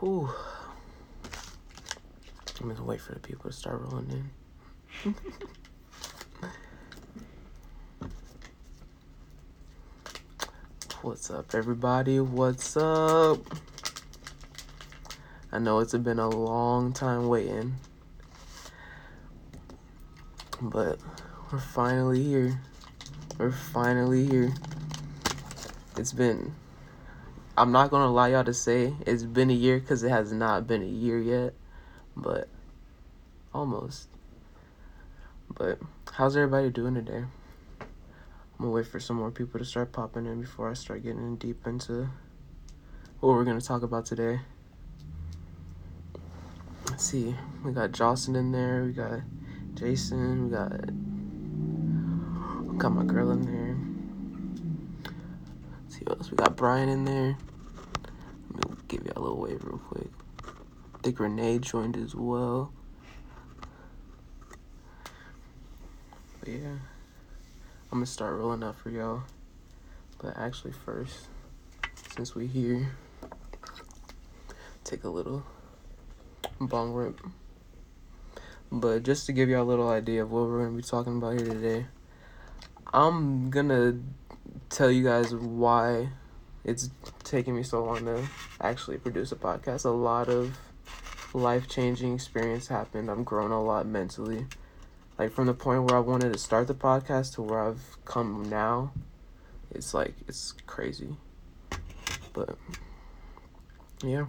Whew. I'm gonna wait for the people to start rolling in. What's up, everybody? What's up? I know it's been a long time waiting, but we're finally here. We're finally here. It's been, I'm not gonna allow y'all, to say it's been a year because it has not been a year yet, but almost. But how's everybody doing today? I'm gonna wait for some more people to start popping in before I start getting in deep into what we're gonna talk about today. Let's see, we got Jocelyn in there, we got Jason, we got got my girl in there. Let's see what else we got. Brian in there. Give y'all a little wave real quick. Think Renee joined as well. But yeah. I'm gonna start rolling up for y'all. But actually first, since we here, take a little bong rip. But just to give y'all a little idea of what we're gonna be talking about here today, I'm gonna tell you guys why it's taking me so long to actually produce a podcast. A lot of life changing experience happened. I'm grown a lot mentally like from the point where I wanted to start the podcast to where I've come now, it's like it's crazy. But yeah.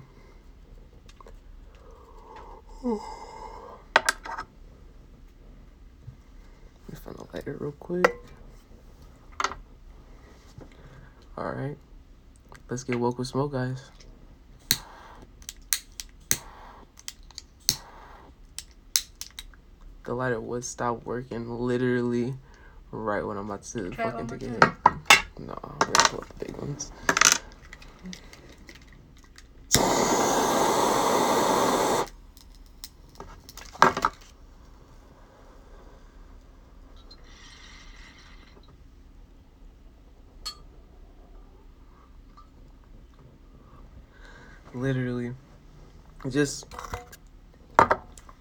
Let me find the lighter real quick. Alright. Let's get woke with smoke, guys. the lighter would stop working literally right when I'm about to Try fucking take a hit. No, to the big ones. Literally, just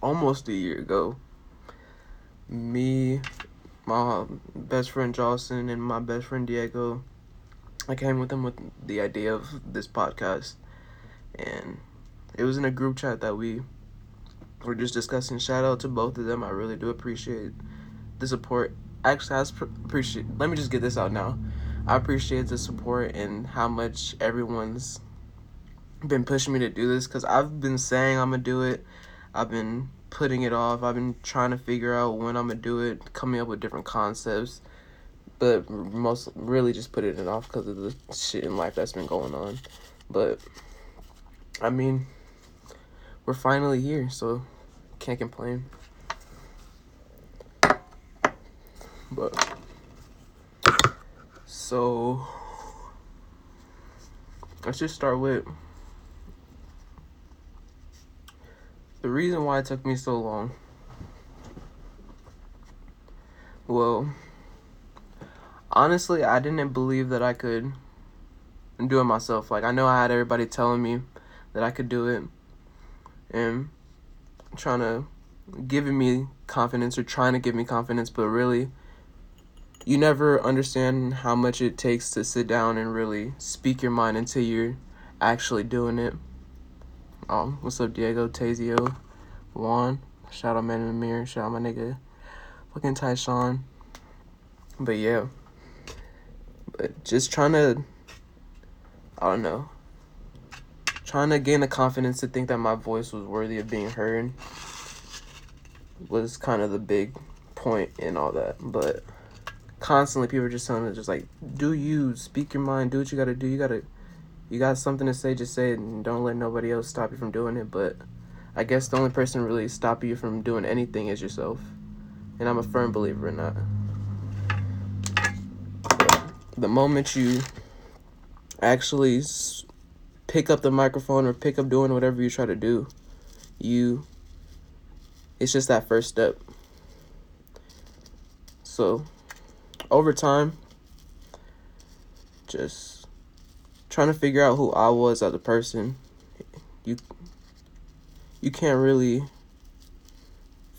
almost a year ago, me, my best friend Jocelyn, and my best friend Diego. I came with them with the idea of this podcast, and it was in a group chat that we were just discussing. Shout out to both of them. I really do appreciate the support. Actually, I appreciate. Let me just get this out now. I appreciate the support and how much everyone's been pushing me to do this because I've been saying I'm gonna do it. I've been putting it off. I've been trying to figure out when I'm gonna do it, coming up with different concepts, but most really just putting it off because of the shit in life that's been going on. But I mean, we're finally here, so can't complain. But so let's just start with The reason why it took me so long. Well, honestly, I didn't believe that I could do it myself. Like, I know I had everybody telling me that I could do it and trying to giving me confidence or trying to give me confidence, but really, you never understand how much it takes to sit down and really speak your mind until you're actually doing it. Um, what's up, Diego, Tazio, Juan? Shout out Man in the Mirror. Shout out my nigga, fucking Tyshawn. But yeah, but just trying to, I don't know, trying to gain the confidence to think that my voice was worthy of being heard was kind of the big point in all that. But constantly, people are just telling me, just like, do you speak your mind, do what you gotta do. You gotta you got something to say, just say it and don't let nobody else stop you from doing it. But I guess the only person really stopping you from doing anything is yourself. And I'm a firm believer in that. The moment you actually pick up the microphone or pick up doing whatever you try to do, you, it's just that first step. So, over time, just trying to figure out who I was as a person. you you can't really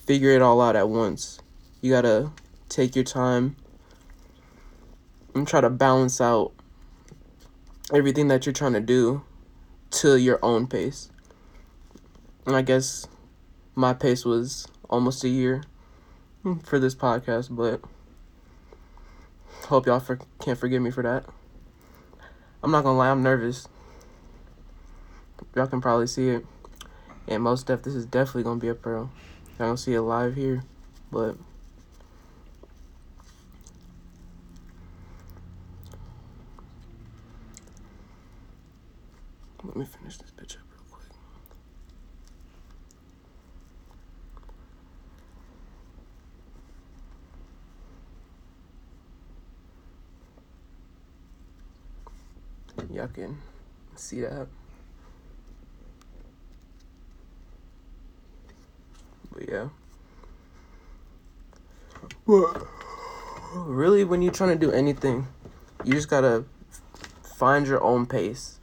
figure it all out at once. You gotta take your time and try to balance out everything that you're trying to do to your own pace. And I guess my pace was almost a year for this podcast, but hope y'all for, can't forgive me for that. I'm not gonna lie, I'm nervous. Y'all can probably see it. And most def, this is definitely gonna be a pro. I don't see it live here, but let me finish this bitch up real quick. Y'all can see that. But yeah. But really, when you're trying to do anything, you just gotta find your own pace.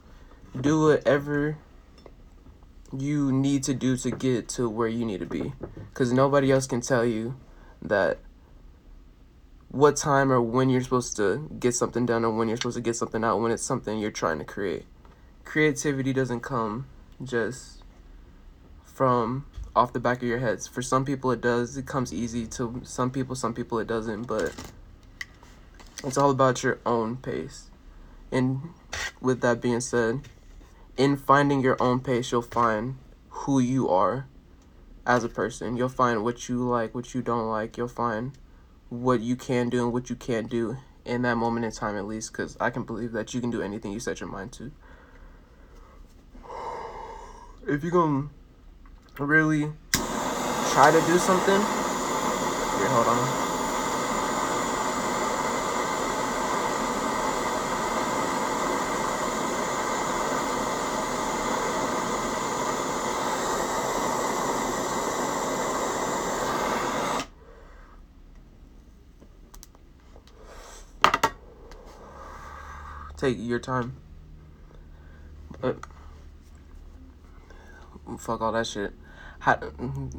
Do whatever you need to do to get to where you need to be. Because nobody else can tell you that what time or when you're supposed to get something done or when you're supposed to get something out when it's something you're trying to create. Creativity doesn't come just from off the back of your heads. For some people it does. It comes easy to some people, some people it doesn't, but it's all about your own pace. And with that being said, in finding your own pace, you'll find who you are as a person. You'll find what you like, what you don't like. You'll find what you can do and what you can't do in that moment in time, at least, because I can believe that you can do anything you set your mind to. If you're to really try to do something, here, hold on. Take your time. But fuck all that shit. How,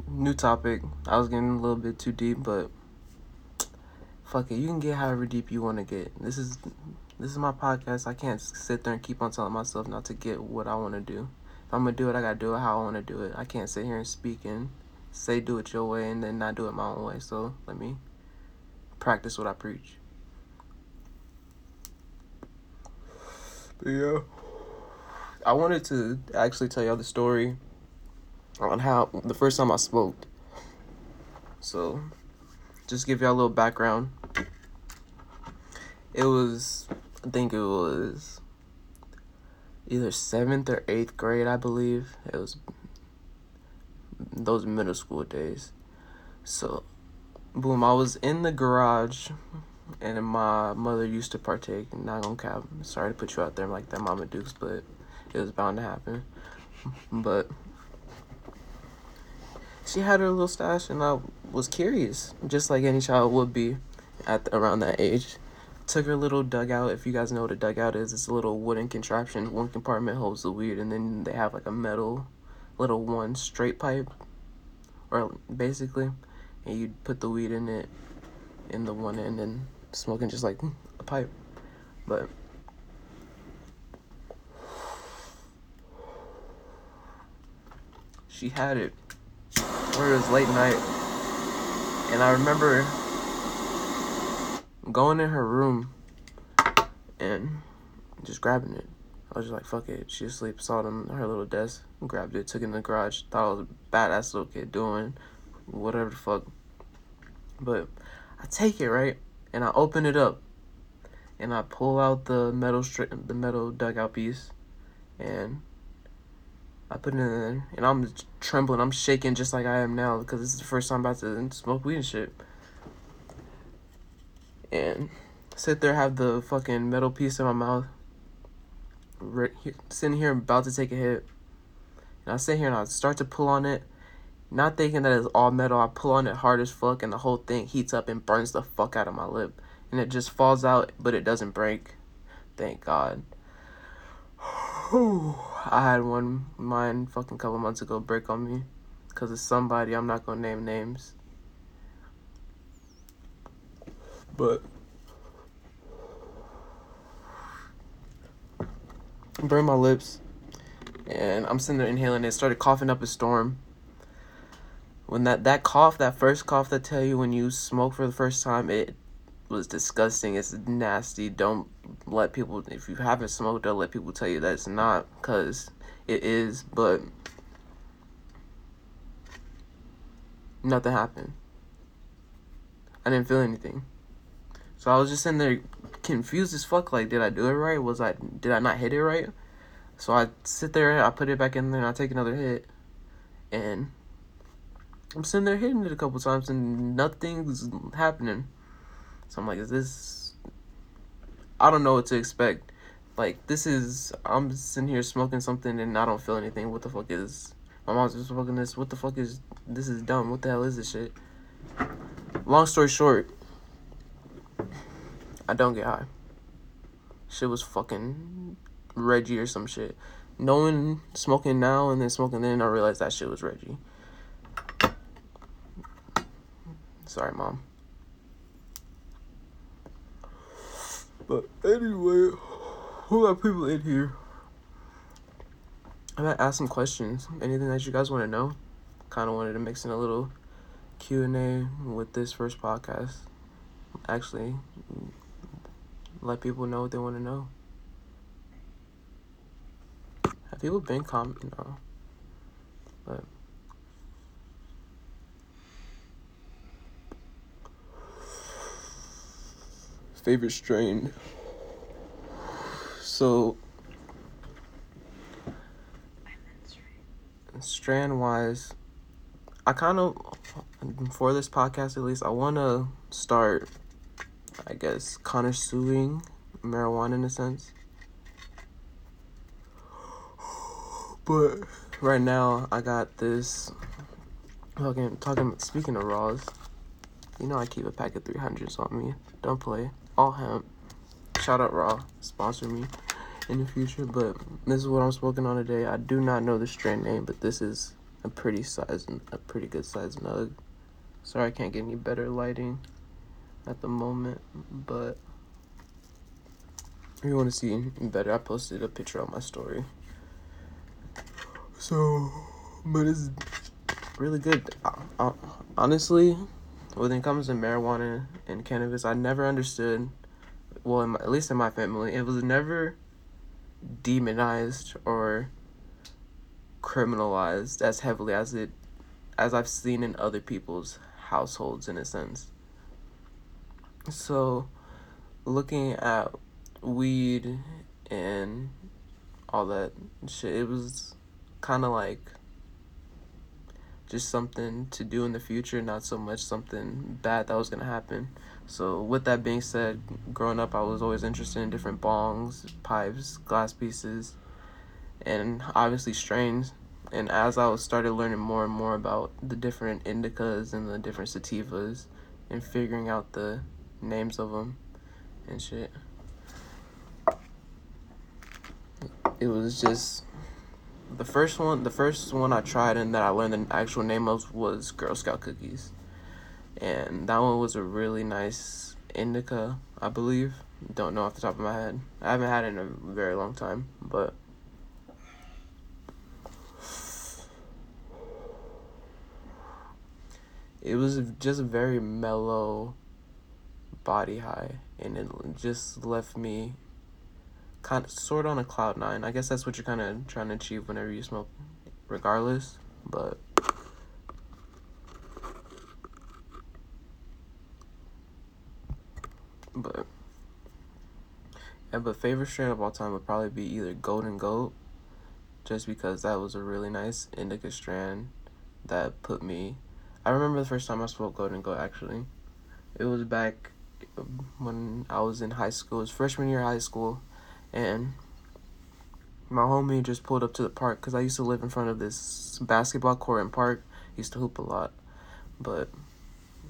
new topic. I was getting a little bit too deep, but fuck it. You can get however deep you want to get. This is this is my podcast. I can't sit there and keep on telling myself not to get what I want to do. If I'm gonna do it, I gotta do it how I want to do it. I can't sit here and speak and say do it your way and then not do it my own way. So let me practice what I preach. But yeah. I wanted to actually tell y'all the story on how the first time I smoked. So, just give y'all a little background. It was, I think it was either seventh or eighth grade, I believe. It was those middle school days. So, boom, I was in the garage and my mother used to partake. Not gonna cap. Sorry to put you out there like that, Mama Dukes, but it was bound to happen. But she had her little stash, and I was curious, just like any child would be at the, around that age. Took her little dugout. If you guys know what a dugout is, it's a little wooden contraption. One compartment holds the weed, and then they have like a metal little one straight pipe, or basically, and you put the weed in it in the one end and smoking just like a pipe. But she had it where it was late night. And I remember going in her room and just grabbing it. I was just like, fuck it. She asleep, saw it on her little desk, grabbed it, took it in the garage, thought I was a badass little kid doing whatever the fuck. But I take it, right? And I open it up and I pull out the metal stri- the metal dugout piece and I put it in there and I'm trembling, I'm shaking just like I am now because this is the first time I'm about to smoke weed and shit. And sit there, have the fucking metal piece in my mouth, right here, sitting here about to take a hit. And I sit here and I start to pull on it not thinking that it's all metal, I pull on it hard as fuck and the whole thing heats up and burns the fuck out of my lip. And it just falls out, but it doesn't break. Thank God. I had one mine fucking couple months ago break on me because of somebody. I'm not gonna name names. But burn my lips and I'm sitting there inhaling it, started coughing up a storm. When that, that cough, that first cough that tell you when you smoke for the first time, it was disgusting. It's nasty. Don't let people, if you haven't smoked, don't let people tell you that it's not, because it is, but nothing happened. I didn't feel anything. So I was just in there confused as fuck. Like, did I do it right? Was I, did I not hit it right? So I sit there, I put it back in there, and I take another hit, and I'm sitting there hitting it a couple times, and nothing's happening. So I'm like, is this? I don't know what to expect. Like this is, I'm sitting here smoking something, and I don't feel anything. What the fuck is? My mom's just smoking this. What the fuck is? This is dumb. What the hell is this shit? Long story short, I don't get high. Shit was fucking Reggie or some shit. Knowing smoking now and then smoking then, I realized that shit was Reggie. Sorry, mom. But anyway, who got people in here? I might ask some questions. Anything that you guys want to know? Kind of wanted to mix in a little Q and A with this first podcast. Actually, let people know what they want to know. Have people been commenting? No. But. Favorite strain. So. Strand wise, I kind of, for this podcast at least, I want to start, I guess, connoisseuring marijuana in a sense. But right now, I got this. Talking, talking. Speaking of raws, you know I keep a pack of 300s on me. Don't play. All hemp. Shout out raw. Sponsor me in the future. But this is what I'm smoking on today. I do not know the strain name, but this is a pretty size, a pretty good size nug. Sorry, I can't get any better lighting at the moment, but if you want to see better, I posted a picture on my story. So, but it's really good. Uh, honestly, when it comes to marijuana and cannabis, I never understood. Well, my, at least in my family, it was never demonized or criminalized as heavily as it as I've seen in other people's households in a sense. So looking at weed and all that shit, it was kind of like just something to do in the future, not so much something bad that was going to happen. So, with that being said, growing up, I was always interested in different bongs, pipes, glass pieces, and obviously strains. And as I was started learning more and more about the different indicas and the different sativas, and figuring out the names of them and shit, it was just the first one the first one I tried and that I learned the actual name of was Girl Scout cookies. And that one was a really nice indica, I believe. Don't know off the top of my head. I haven't had it in a very long time, but it was just a very mellow body high and it just left me kind of sort of on a cloud nine. I guess that's what you're kind of trying to achieve whenever you smoke, regardless. But but yeah, but favorite strain of all time would probably be either Golden Goat, just because that was a really nice indica strand that put me. I remember the first time I smoked Golden Goat actually. It was back um, when I was in high school. It was freshman year of high school and my homie just pulled up to the park because I used to live in front of this basketball court and park. Used to hoop a lot, but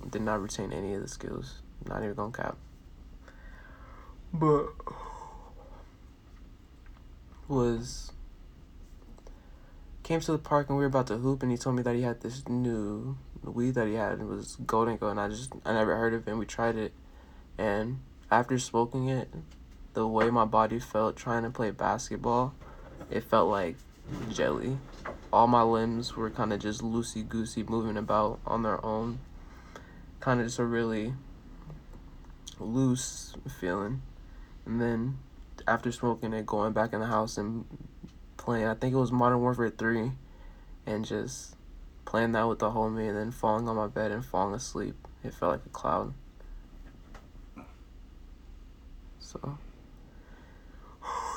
did not retain any of the skills. Not even gonna cap. But was came to the park and we were about to hoop, and he told me that he had this new weed that he had. It was Golden Go, and I just I never heard of it. And we tried it, and after smoking it, the way my body felt trying to play basketball, it felt like jelly. All my limbs were kind of just loosey goosey, moving about on their own. Kind of just a really loose feeling. And then after smoking it, going back in the house and playing, I think it was Modern Warfare 3, and just playing that with the homie and then falling on my bed and falling asleep. It felt like a cloud. So,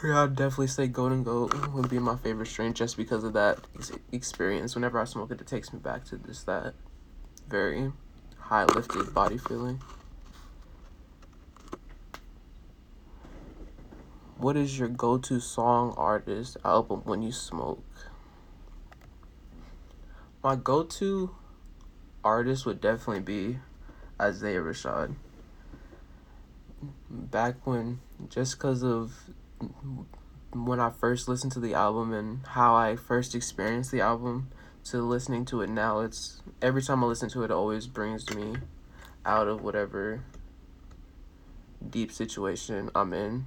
yeah, I'd definitely say Golden Goat would be my favorite strain just because of that ex- experience. Whenever I smoke it, it takes me back to just that very high lifted body feeling. What is your go to song, artist, album when you smoke? My go to artist would definitely be Isaiah Rashad. Back when, just because of when I first listened to the album and how I first experienced the album to listening to it now, it's every time I listen to it, it always brings me out of whatever deep situation I'm in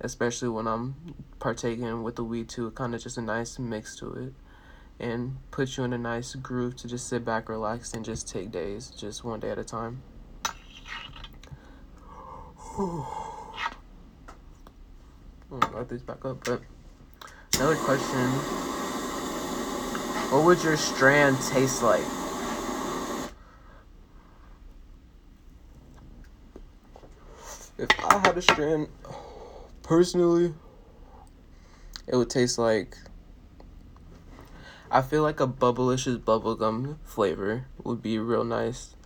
especially when I'm partaking with the weed too. It kind of just a nice mix to it, and put you in a nice groove to just sit back, relax, and just take days, just one day at a time. Oh, Let this back up, but another question: What would your strand taste like? If I had a strand personally, it would taste like. I feel like a bubblicious bubblegum flavor would be real nice,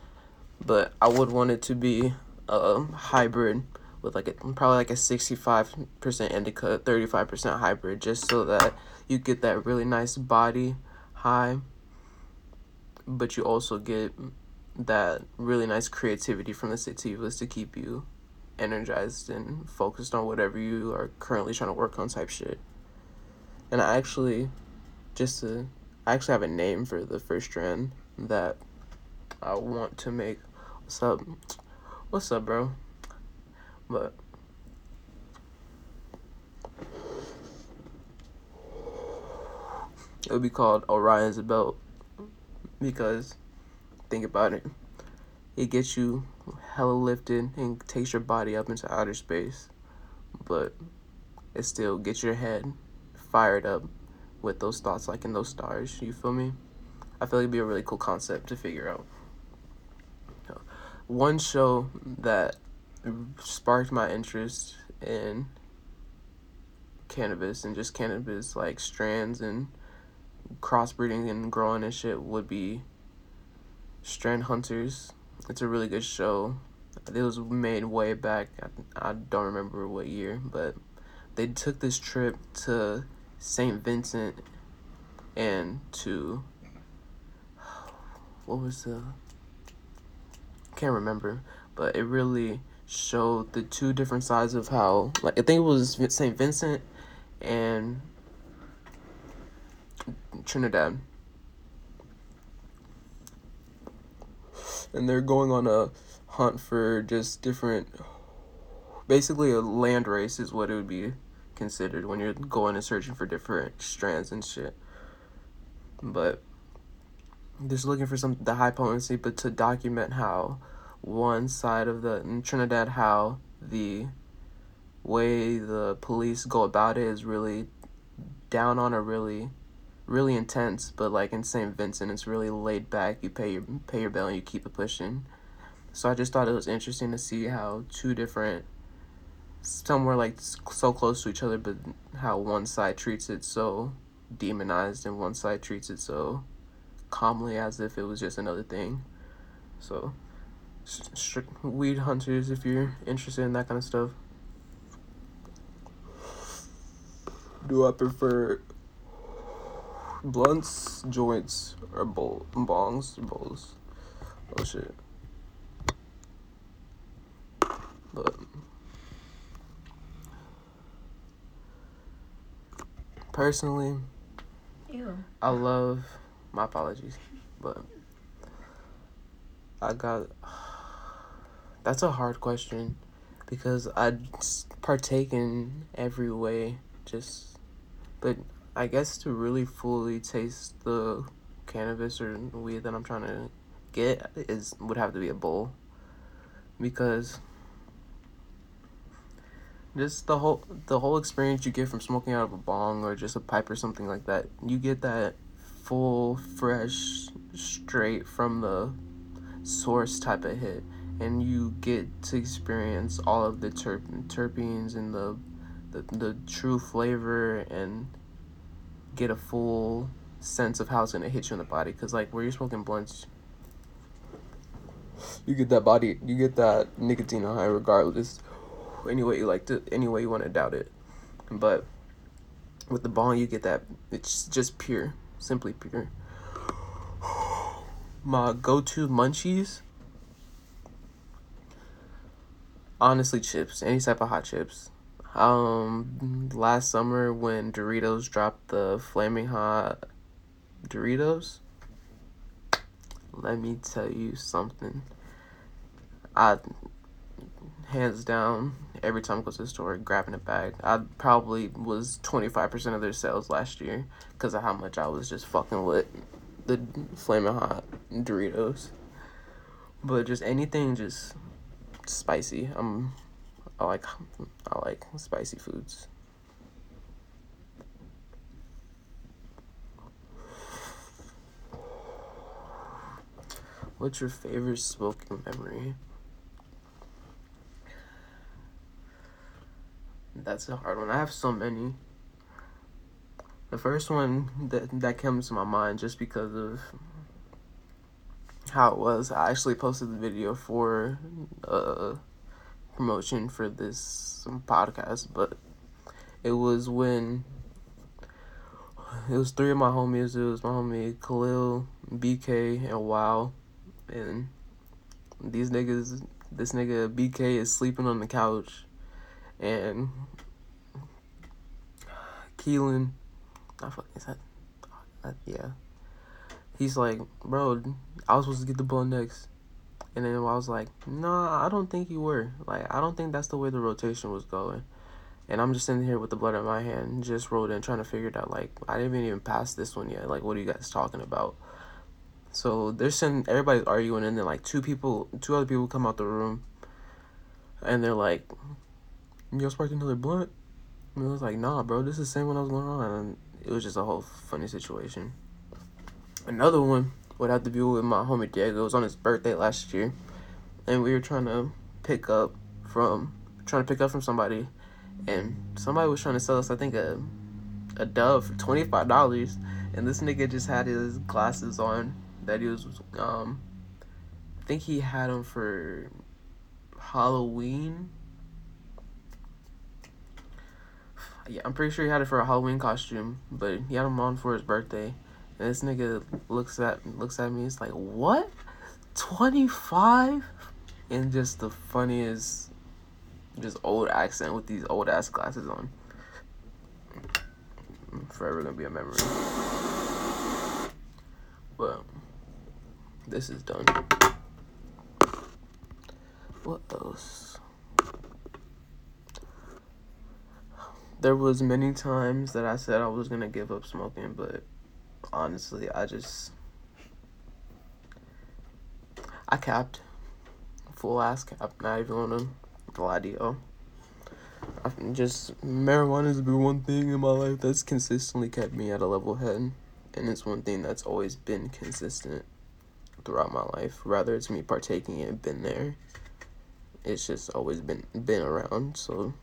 but I would want it to be a hybrid with like a, probably like a 65% indica, 35% hybrid, just so that you get that really nice body high, but you also get that really nice creativity from the sativas to keep you energized and focused on whatever you are currently trying to work on type shit. And I actually just to I actually have a name for the first strand that I want to make. What's up? What's up, bro? But it would be called Orion's Belt because think about it. It gets you hella lifted and takes your body up into outer space, but it still gets your head fired up with those thoughts like in those stars. You feel me? I feel like it'd be a really cool concept to figure out. One show that sparked my interest in cannabis and just cannabis like strands and crossbreeding and growing and shit would be Strand Hunters it's a really good show. It was made way back. I, I don't remember what year, but they took this trip to St. Vincent and to what was the can't remember, but it really showed the two different sides of how like I think it was St. Vincent and Trinidad and they're going on a hunt for just different basically a land race is what it would be considered when you're going and searching for different strands and shit but just looking for some the high potency but to document how one side of the in Trinidad how the way the police go about it is really down on a really really intense, but like in St. Vincent, it's really laid back. You pay your pay your bill and you keep it pushing. So I just thought it was interesting to see how two different, somewhere like so close to each other, but how one side treats it so demonized and one side treats it so calmly as if it was just another thing. So, weed hunters, if you're interested in that kind of stuff. Do I prefer blunts, joints, or bowl, bongs, bowls. Oh shit. But personally, Ew. I love my apologies, but I got that's a hard question because I partake in every way just but I guess to really fully taste the cannabis or weed that I'm trying to get is would have to be a bowl because just the whole the whole experience you get from smoking out of a bong or just a pipe or something like that you get that full fresh straight from the source type of hit and you get to experience all of the terp- terpenes and the, the the true flavor and get a full sense of how it's gonna hit you in the body. Because like where you're smoking blunts you get that body you get that nicotine high regardless any way you like to any way you want to doubt it. But with the bong you get that it's just pure simply pure. My go-to munchies honestly chips any type of hot chips um last summer when doritos dropped the flaming hot doritos let me tell you something i hands down every time I go to the store grabbing a bag. I probably was 25% of their sales last year because of how much I was just fucking with the flaming hot Doritos. But just anything just spicy. I'm I like I like spicy foods. What's your favorite smoking memory? That's a hard one. I have so many. The first one that that comes to my mind just because of how it was. I actually posted the video for uh promotion for this podcast, but it was when it was three of my homies. It was my homie Khalil, BK, and Wow, and these niggas. This nigga BK is sleeping on the couch, and Keelan, I fucking is that, that, yeah. He's like, bro, I was supposed to get the ball next. And then I was like, nah, I don't think you were. Like, I don't think that's the way the rotation was going. And I'm just sitting here with the blood in my hand, just rolled in, trying to figure it out. Like, I didn't even pass this one yet. Like, what are you guys talking about? So they're sitting, everybody's arguing, and then like two people, two other people come out the room, and they're like, "Yo, sparking another blunt." And I was like, "Nah, bro, this is the same one I was going on." And it was just a whole funny situation. Another one would have to be with my homie Diego. It was on his birthday last year, and we were trying to pick up from trying to pick up from somebody, and somebody was trying to sell us, I think, a a dove for twenty five dollars, and this nigga just had his glasses on that he was um, I think he had them for Halloween. Yeah, I'm pretty sure he had it for a Halloween costume, but he had them on for his birthday. And this nigga looks at looks at me. It's like what, twenty five, and just the funniest, just old accent with these old ass glasses on. Forever gonna be a memory. But this is done. What else? There was many times that I said I was gonna give up smoking, but honestly, I just I capped. Full ass cap, not even gonna lie to you. I just marijuana has been one thing in my life that's consistently kept me at a level head, and it's one thing that's always been consistent throughout my life. Rather it's me partaking in it, been there. It's just always been been around. So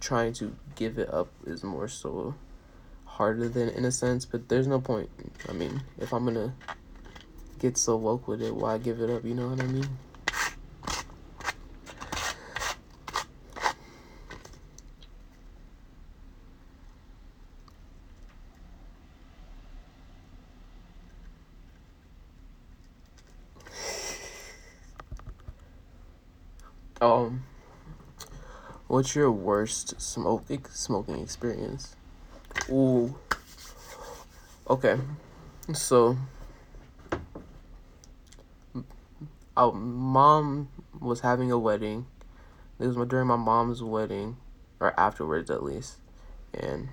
trying to give it up is more so harder than in a sense, but there's no point. I mean, if I'm gonna get so woke with it, why give it up? You know what I mean? Um, what's your worst smoking smoking experience? Ooh. Okay, so our mom was having a wedding. It was during my mom's wedding, or afterwards at least, and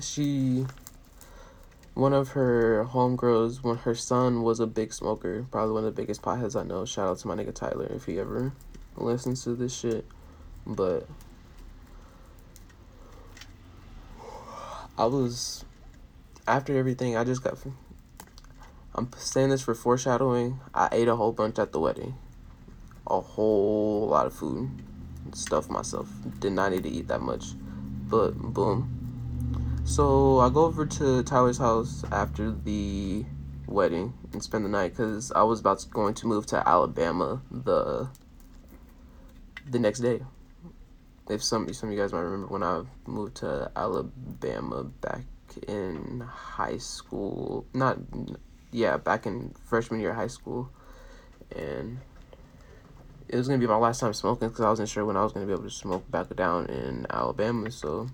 she, one of her homegirls, when her son was a big smoker, probably one of the biggest potheads I know. Shout out to my nigga Tyler if he ever listens to this shit, but I was after everything. I just got. I'm saying this for foreshadowing. I ate a whole bunch at the wedding, a whole lot of food, stuff myself. Did not need to eat that much, but boom. So I go over to Tyler's house after the wedding and spend the night because I was about to, going to move to Alabama the the next day. If some some of you guys might remember when I moved to Alabama back in high school, not yeah, back in freshman year of high school, and it was gonna be my last time smoking because I wasn't sure when I was gonna be able to smoke back down in Alabama. So,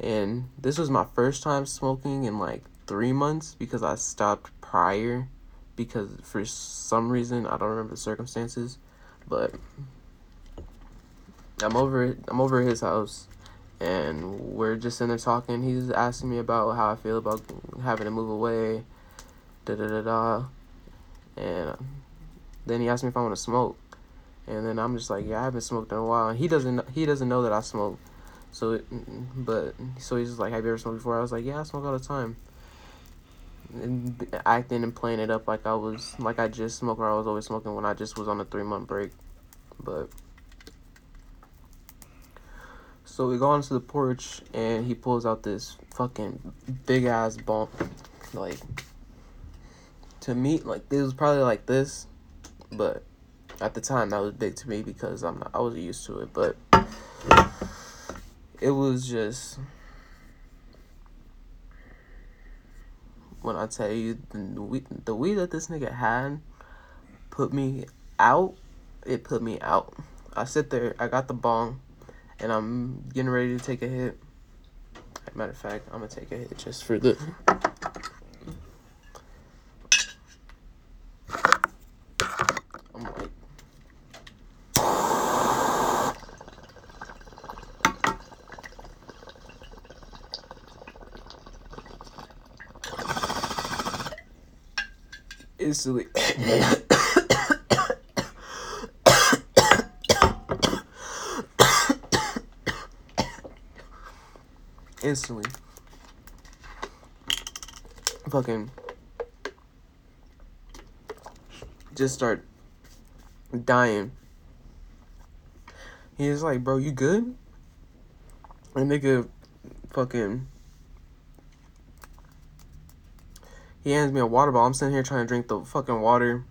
and this was my first time smoking in like three months because I stopped prior because for some reason I don't remember the circumstances, but I'm over I'm over his house and we're just in there talking. He's asking me about how I feel about having to move away, da da da da, and then he asked me if I want to smoke, and then I'm just like, yeah, I haven't smoked in a while. And he doesn't he doesn't know that I smoke, so but so he's like, have you ever smoked before? I was like, yeah, I smoke all the time. And acting and playing it up like I was like I just smoked or I was always smoking when I just was on a three month break, but. So we go onto the porch and he pulls out this fucking big ass bump. Like to me, like it was probably like this, but at the time that was big to me because I'm not, I wasn't used to it, but it was just when I tell you the weed, the weed that this nigga had put me out, it put me out. I sit there, I got the bong and I'm getting ready to take a hit. Matter of fact, I'm gonna take a hit just for the. I'm like. Instantly. Instantly fucking just start dying. He's like, bro, you good? And nigga fucking he hands me a water bottle. I'm sitting here trying to drink the fucking water.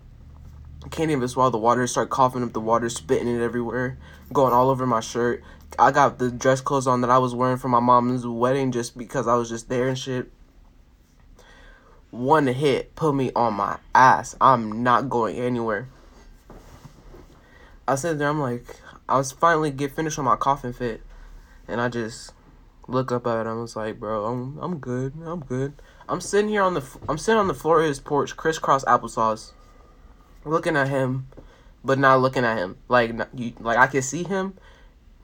can't even swallow the water. Start coughing up the water, spitting it everywhere, going all over my shirt. I got the dress clothes on that I was wearing for my mom's wedding just because I was just there and shit. One hit put me on my ass. I'm not going anywhere. I sit there, I'm like, I was finally get finished on my coughing fit, and I just look up at him. I was like, bro, I'm I'm good. I'm good. I'm sitting here on the I'm sitting on the floor of his porch, crisscross applesauce, looking at him, but not looking at him. Like you, like I can see him,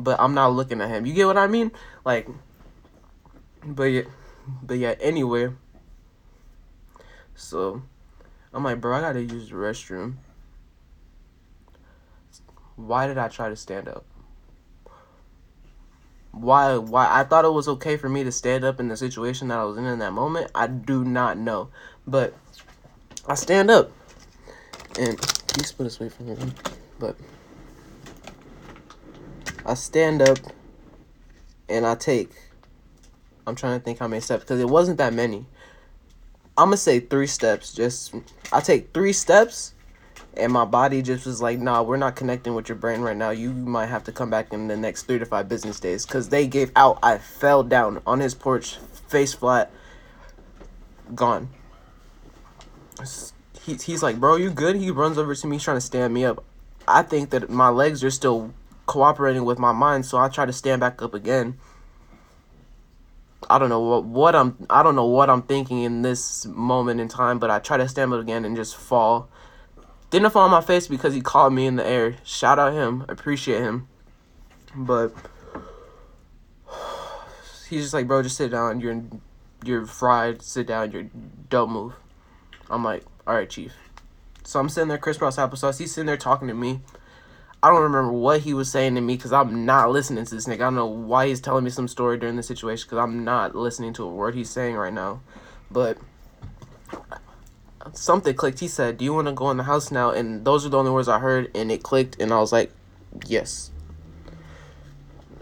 but I'm not looking at him. You get what I mean? Like, but yeah, but yeah. Anyway, so I'm like, bro, I gotta use the restroom. Why did I try to stand up? Why? Why? I thought it was okay for me to stand up in the situation that I was in in that moment. I do not know, but I stand up, and please put us away from him, but. I stand up and I take. I'm trying to think how many steps because it wasn't that many. I'm gonna say three steps. Just I take three steps, and my body just was like, "Nah, we're not connecting with your brain right now. You might have to come back in the next three to five business days." Cause they gave out. I fell down on his porch, face flat, gone. He, he's like, "Bro, you good?" He runs over to me, trying to stand me up. I think that my legs are still cooperating with my mind, so I try to stand back up again. I don't know what what I'm I don't know what I'm thinking in this moment in time, but I try to stand up again and just fall. Didn't fall on my face because he caught me in the air. Shout out him, appreciate him. But he's just like, bro, just sit down. You're you're fried. Sit down. You're don't move. I'm like, all right, chief. So I'm sitting there, crisscross applesauce. He's sitting there talking to me. I don't remember what he was saying to me because I'm not listening to this nigga. I don't know why he's telling me some story during the situation because I'm not listening to a word he's saying right now. But something clicked. He said, Do you want to go in the house now? And those are the only words I heard. And it clicked. And I was like, Yes.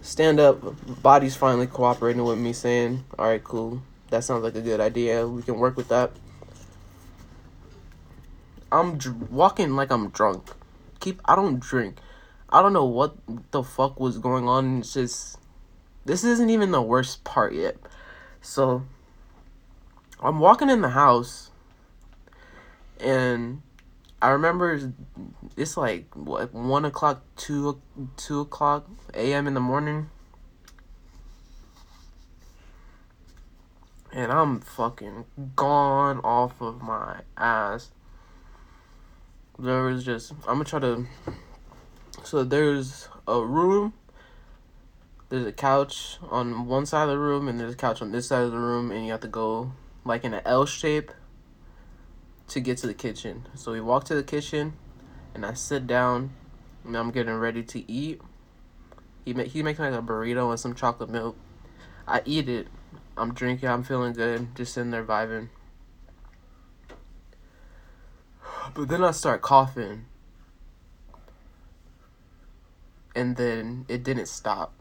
Stand up. Body's finally cooperating with me, saying, All right, cool. That sounds like a good idea. We can work with that. I'm dr- walking like I'm drunk. Keep. I don't drink. I don't know what the fuck was going on. It's just this isn't even the worst part yet. So I'm walking in the house and I remember it's like what one o'clock, two two o'clock a.m. in the morning, and I'm fucking gone off of my ass. There was just I'm gonna try to so there's a room. There's a couch on one side of the room, and there's a couch on this side of the room, and you have to go like in an L shape to get to the kitchen. So we walk to the kitchen, and I sit down, and I'm getting ready to eat. He make he makes like a burrito and some chocolate milk. I eat it. I'm drinking. I'm feeling good. Just sitting there vibing. But then I start coughing and then it didn't stop.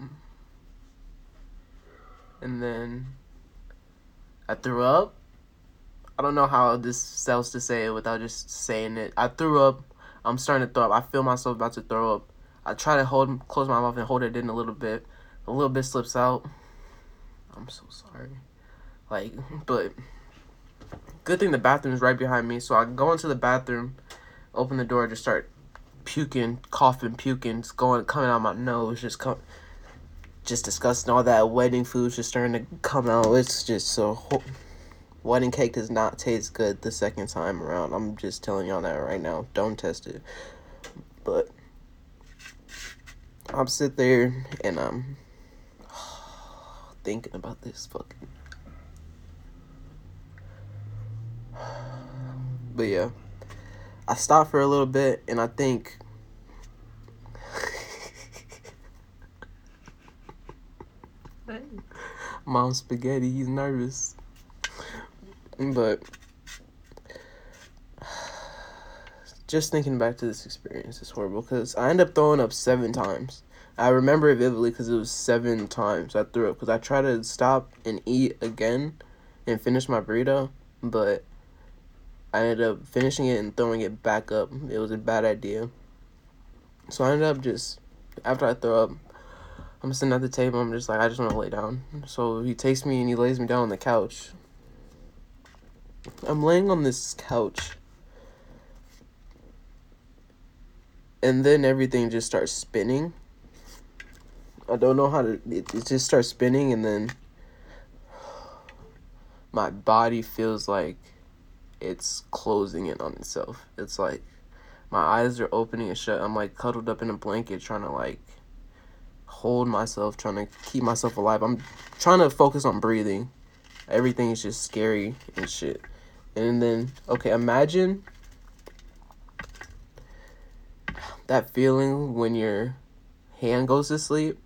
And then I threw up. I don't know how this sounds to say it without just saying it. I threw up. I'm starting to throw up. I feel myself about to throw up. I try to hold, close my mouth and hold it in a little bit. A little bit slips out. I'm so sorry. Like, but good thing the bathroom's right behind me. So I go into the bathroom, open the door, just start puking, coughing, puking, going coming out my nose, just come, just disgusting. All that wedding food's just starting to come out. It's just so. Wedding cake does not taste good the second time around. I'm just telling y'all that right now. Don't test it. But I'm sit there and I'm um, thinking about this fucking. But yeah. I stop for a little bit and I think Mom spaghetti, he's nervous. But just thinking back to this experience is horrible because I end up throwing up seven times. I remember it vividly because it was seven times I threw up because I tried to stop and eat again and finish my burrito, but I ended up finishing it and throwing it back up. It was a bad idea. So I ended up just after I throw up, I'm sitting at the table. I'm just like I just want to lay down. So he takes me and he lays me down on the couch. I'm laying on this couch. And then everything just starts spinning. I don't know how to it, it just starts spinning and then my body feels like it's closing in on itself. It's like my eyes are opening and shut. I'm like cuddled up in a blanket trying to like hold myself, trying to keep myself alive. I'm trying to focus on breathing. Everything is just scary and shit. And then, okay, imagine that feeling when your hand goes to sleep,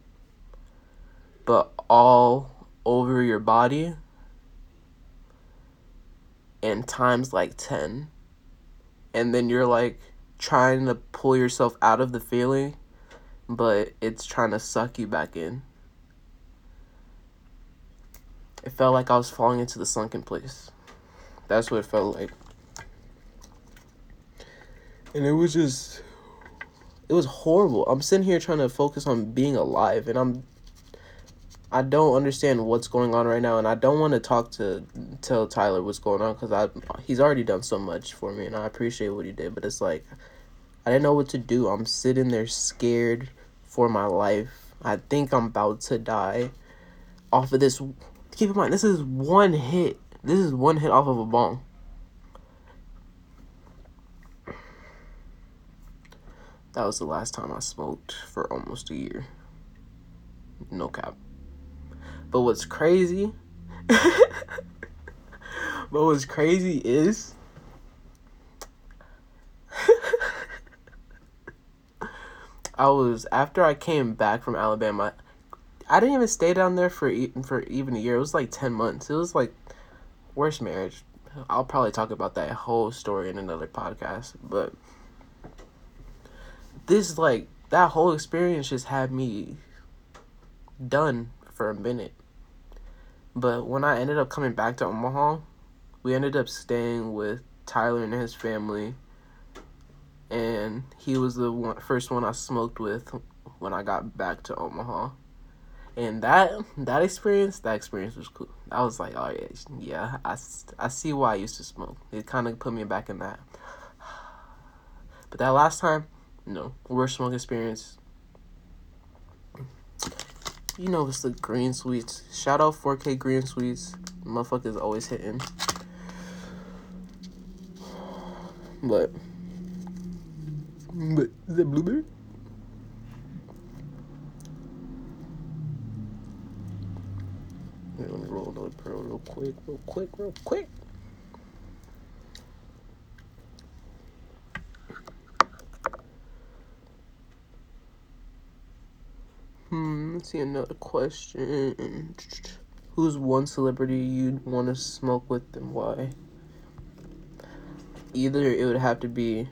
but all over your body and times like 10 and then you're like trying to pull yourself out of the feeling but it's trying to suck you back in. It felt like i was falling into the sunken place. That's what it felt like. And it was just it was horrible. I'm sitting here trying to focus on being alive and i'm I don't understand what's going on right now, and I don't want to talk to tell Tyler what's going on because I he's already done so much for me, and I appreciate what he did. But it's like I didn't know what to do. I'm sitting there scared for my life. I think I'm about to die off of this keep in mind this is one hit. This is one hit off of a bong. That was the last time I smoked for almost a year. No cap. But what's crazy? but what's crazy is I was after I came back from Alabama. I didn't even stay down there for for even a year. It was like ten months. It was like worst marriage. I'll probably talk about that whole story in another podcast. But this like that whole experience just had me done for a minute. But when I ended up coming back to Omaha, we ended up staying with Tyler and his family and he was the one, first one I smoked with when I got back to Omaha. And that that experience, that experience was cool. I was like, oh yeah, yeah, I, I see why I used to smoke. It kind of put me back in that. But that last time, no, worst smoke experience. You know, it's the green sweets. Shout out 4K green sweets. Motherfuckers always hitting. But but is that blueberry? Let me roll another pearl real quick, real quick, real quick. Let's see another question. Who's one celebrity you'd want to smoke with and why? Either it would have to be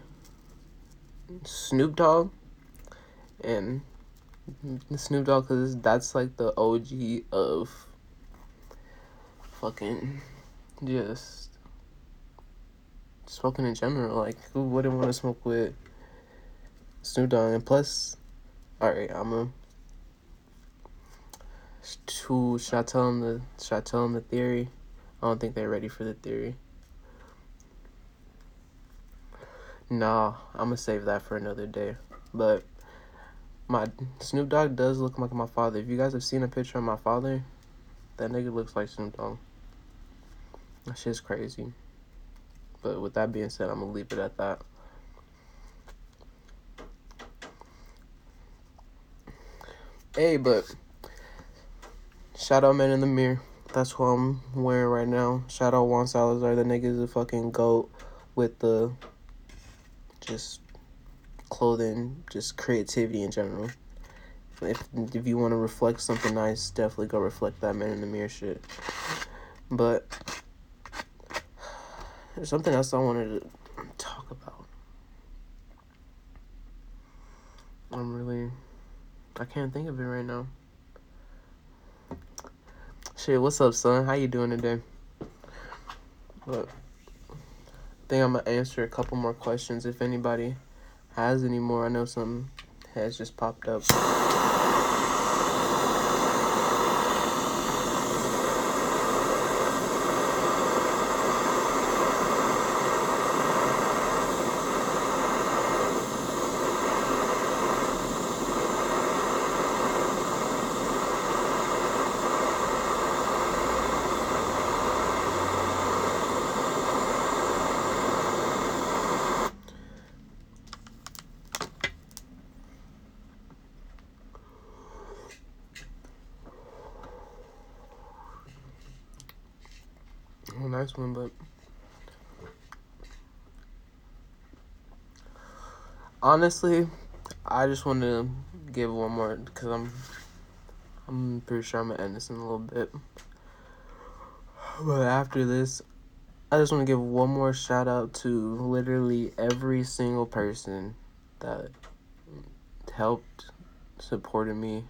Snoop Dogg and Snoop Dogg because that's like the OG of fucking just smoking in general. Like, who wouldn't want to smoke with Snoop Dogg? And plus, alright, I'm a. To, should I tell them the should I tell them the theory? I don't think they're ready for the theory. Nah, I'm gonna save that for another day. But my Snoop Dogg does look like my father. If you guys have seen a picture of my father, that nigga looks like Snoop Dogg. That shit's crazy. But with that being said, I'm gonna leave it at that. Hey, but out Man in the Mirror. That's what I'm wearing right now. Out Juan Salazar. The nigga's a fucking goat with the just clothing, just creativity in general. If if you want to reflect something nice, definitely go reflect that man in the mirror shit. But there's something else I wanted to talk about. I'm really I can't think of it right now. Shit, what's up, son? How you doing today? But I think I'm gonna answer a couple more questions if anybody has any more. I know some has just popped up. One, but honestly, I just want to give one more because I'm I'm pretty sure I'm gonna end this in a little bit. But after this, I just want to give one more shout out to literally every single person that helped, supported me,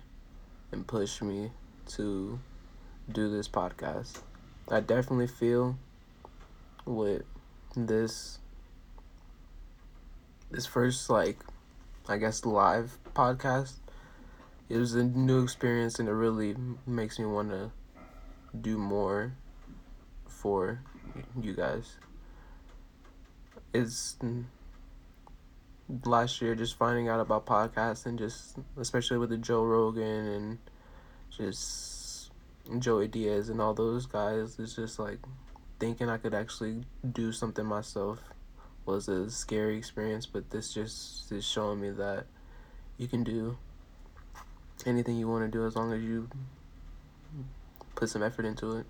and pushed me to do this podcast. I definitely feel with this this first like I guess live podcast it was a new experience and it really makes me want to do more for you guys. It's mm, last year just finding out about podcasts and just especially with the Joe Rogan and just Joey Diaz and all those guys. It's just like thinking I could actually do something myself was a scary experience, but this just is showing me that you can do anything you want to do as long as you put some effort into it.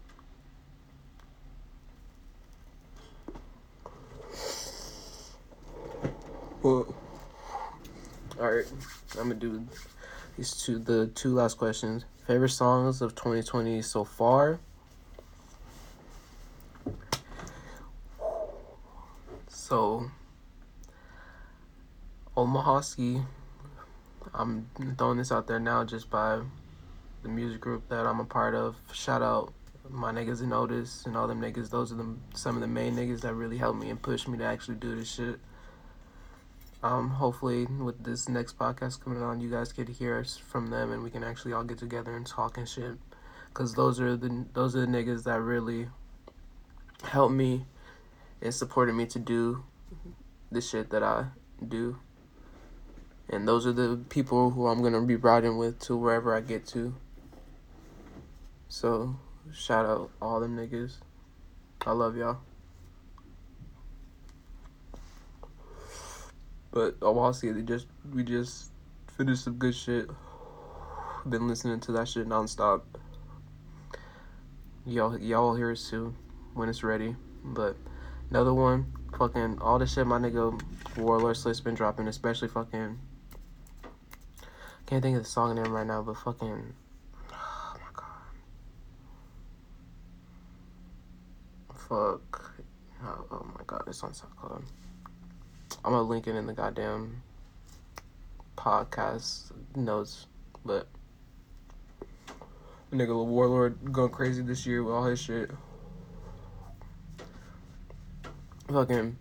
Well, all right, I'm gonna do these two, the two last questions. Favorite songs of 2020 so far. So, Omaha Ski. I'm throwing this out there now just by the music group that I'm a part of. Shout out my niggas in Otis and all them niggas. Those are the, some of the main niggas that really helped me and pushed me to actually do this shit. Um, hopefully with this next podcast coming on, you guys get to hear us from them and we can actually all get together and talk and shit. Cause those are the those are the niggas that really helped me and supported me to do the shit that I do. And those are the people who I'm gonna be riding with to wherever I get to. So shout out all them niggas. I love y'all. But Omaha Ski, they just we just finished some good shit. Been listening to that shit nonstop. Y'all y'all will hear it soon when it's ready. But another one, fucking all the shit my nigga Warlord Slick's been dropping, especially fucking can't think of the song name right now, but fucking oh my god. Fuck. Oh, oh my god, this on SoundCloud. I'm gonna link it in the goddamn podcast notes, but nigga the Warlord going crazy this year with all his shit. Fucking,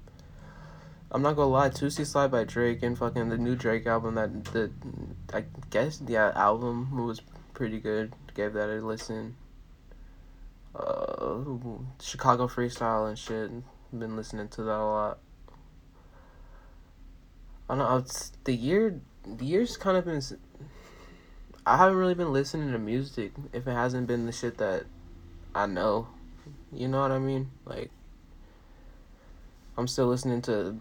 I'm not gonna lie, Toosie Slide by Drake and fucking the new Drake album that the I guess yeah album was pretty good. Gave that a listen. Uh, Chicago freestyle and shit. Been listening to that a lot. I don't know. It's, the year, the year's kind of been. I haven't really been listening to music if it hasn't been the shit that I know. You know what I mean? Like, I'm still listening to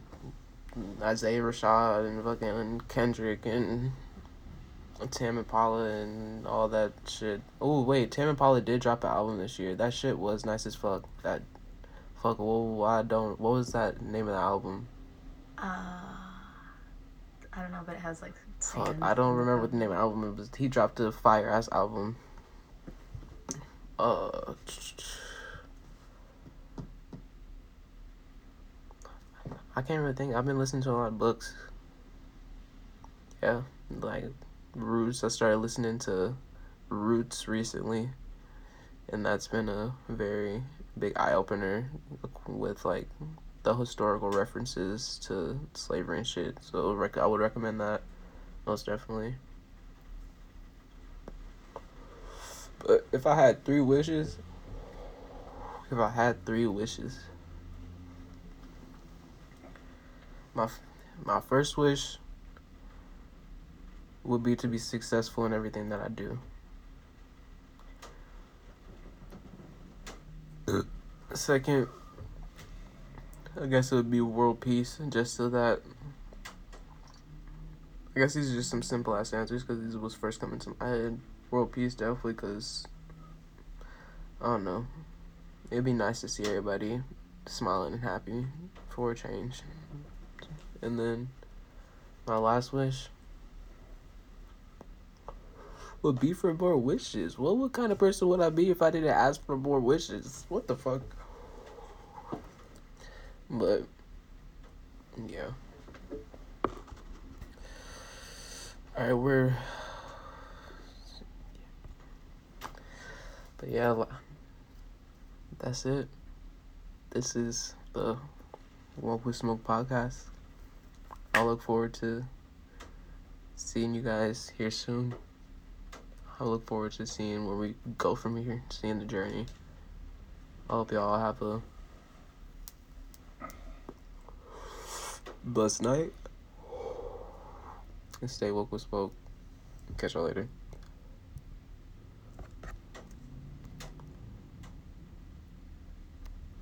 Isaiah Rashad and fucking Kendrick and Tame Impala and all that shit. Oh wait, Tame Impala did drop an album this year. That shit was nice as fuck. That fuck. Well, I don't. What was that name of the album? Uh I don't know, but it has like. Fuck, I don't remember what the name of the album was. He dropped a fire ass album. Uh. I can't really think. I've been listening to a lot of books. Yeah, like Roots. I started listening to Roots recently, and that's been a very big eye opener with like the historical references to slavery and shit. So rec- I would recommend that most definitely. But if I had three wishes, if I had three wishes, my my first wish would be to be successful in everything that I do. Second I guess it would be world peace, just so that. I guess these are just some simple ass answers because these was first coming to my head. World peace, definitely, because. I don't know. It'd be nice to see everybody smiling and happy for a change. And then my last wish would be for more wishes. What what kind of person would I be if I didn't ask for more wishes? What the fuck? But yeah. Alright, we're But yeah, that's it. This is the Woke with Smoke podcast. I look forward to seeing you guys here soon. I look forward to seeing where we go from here, seeing the journey. I hope y'all have a blessed night. And stay woke with smoke. Catch y'all later.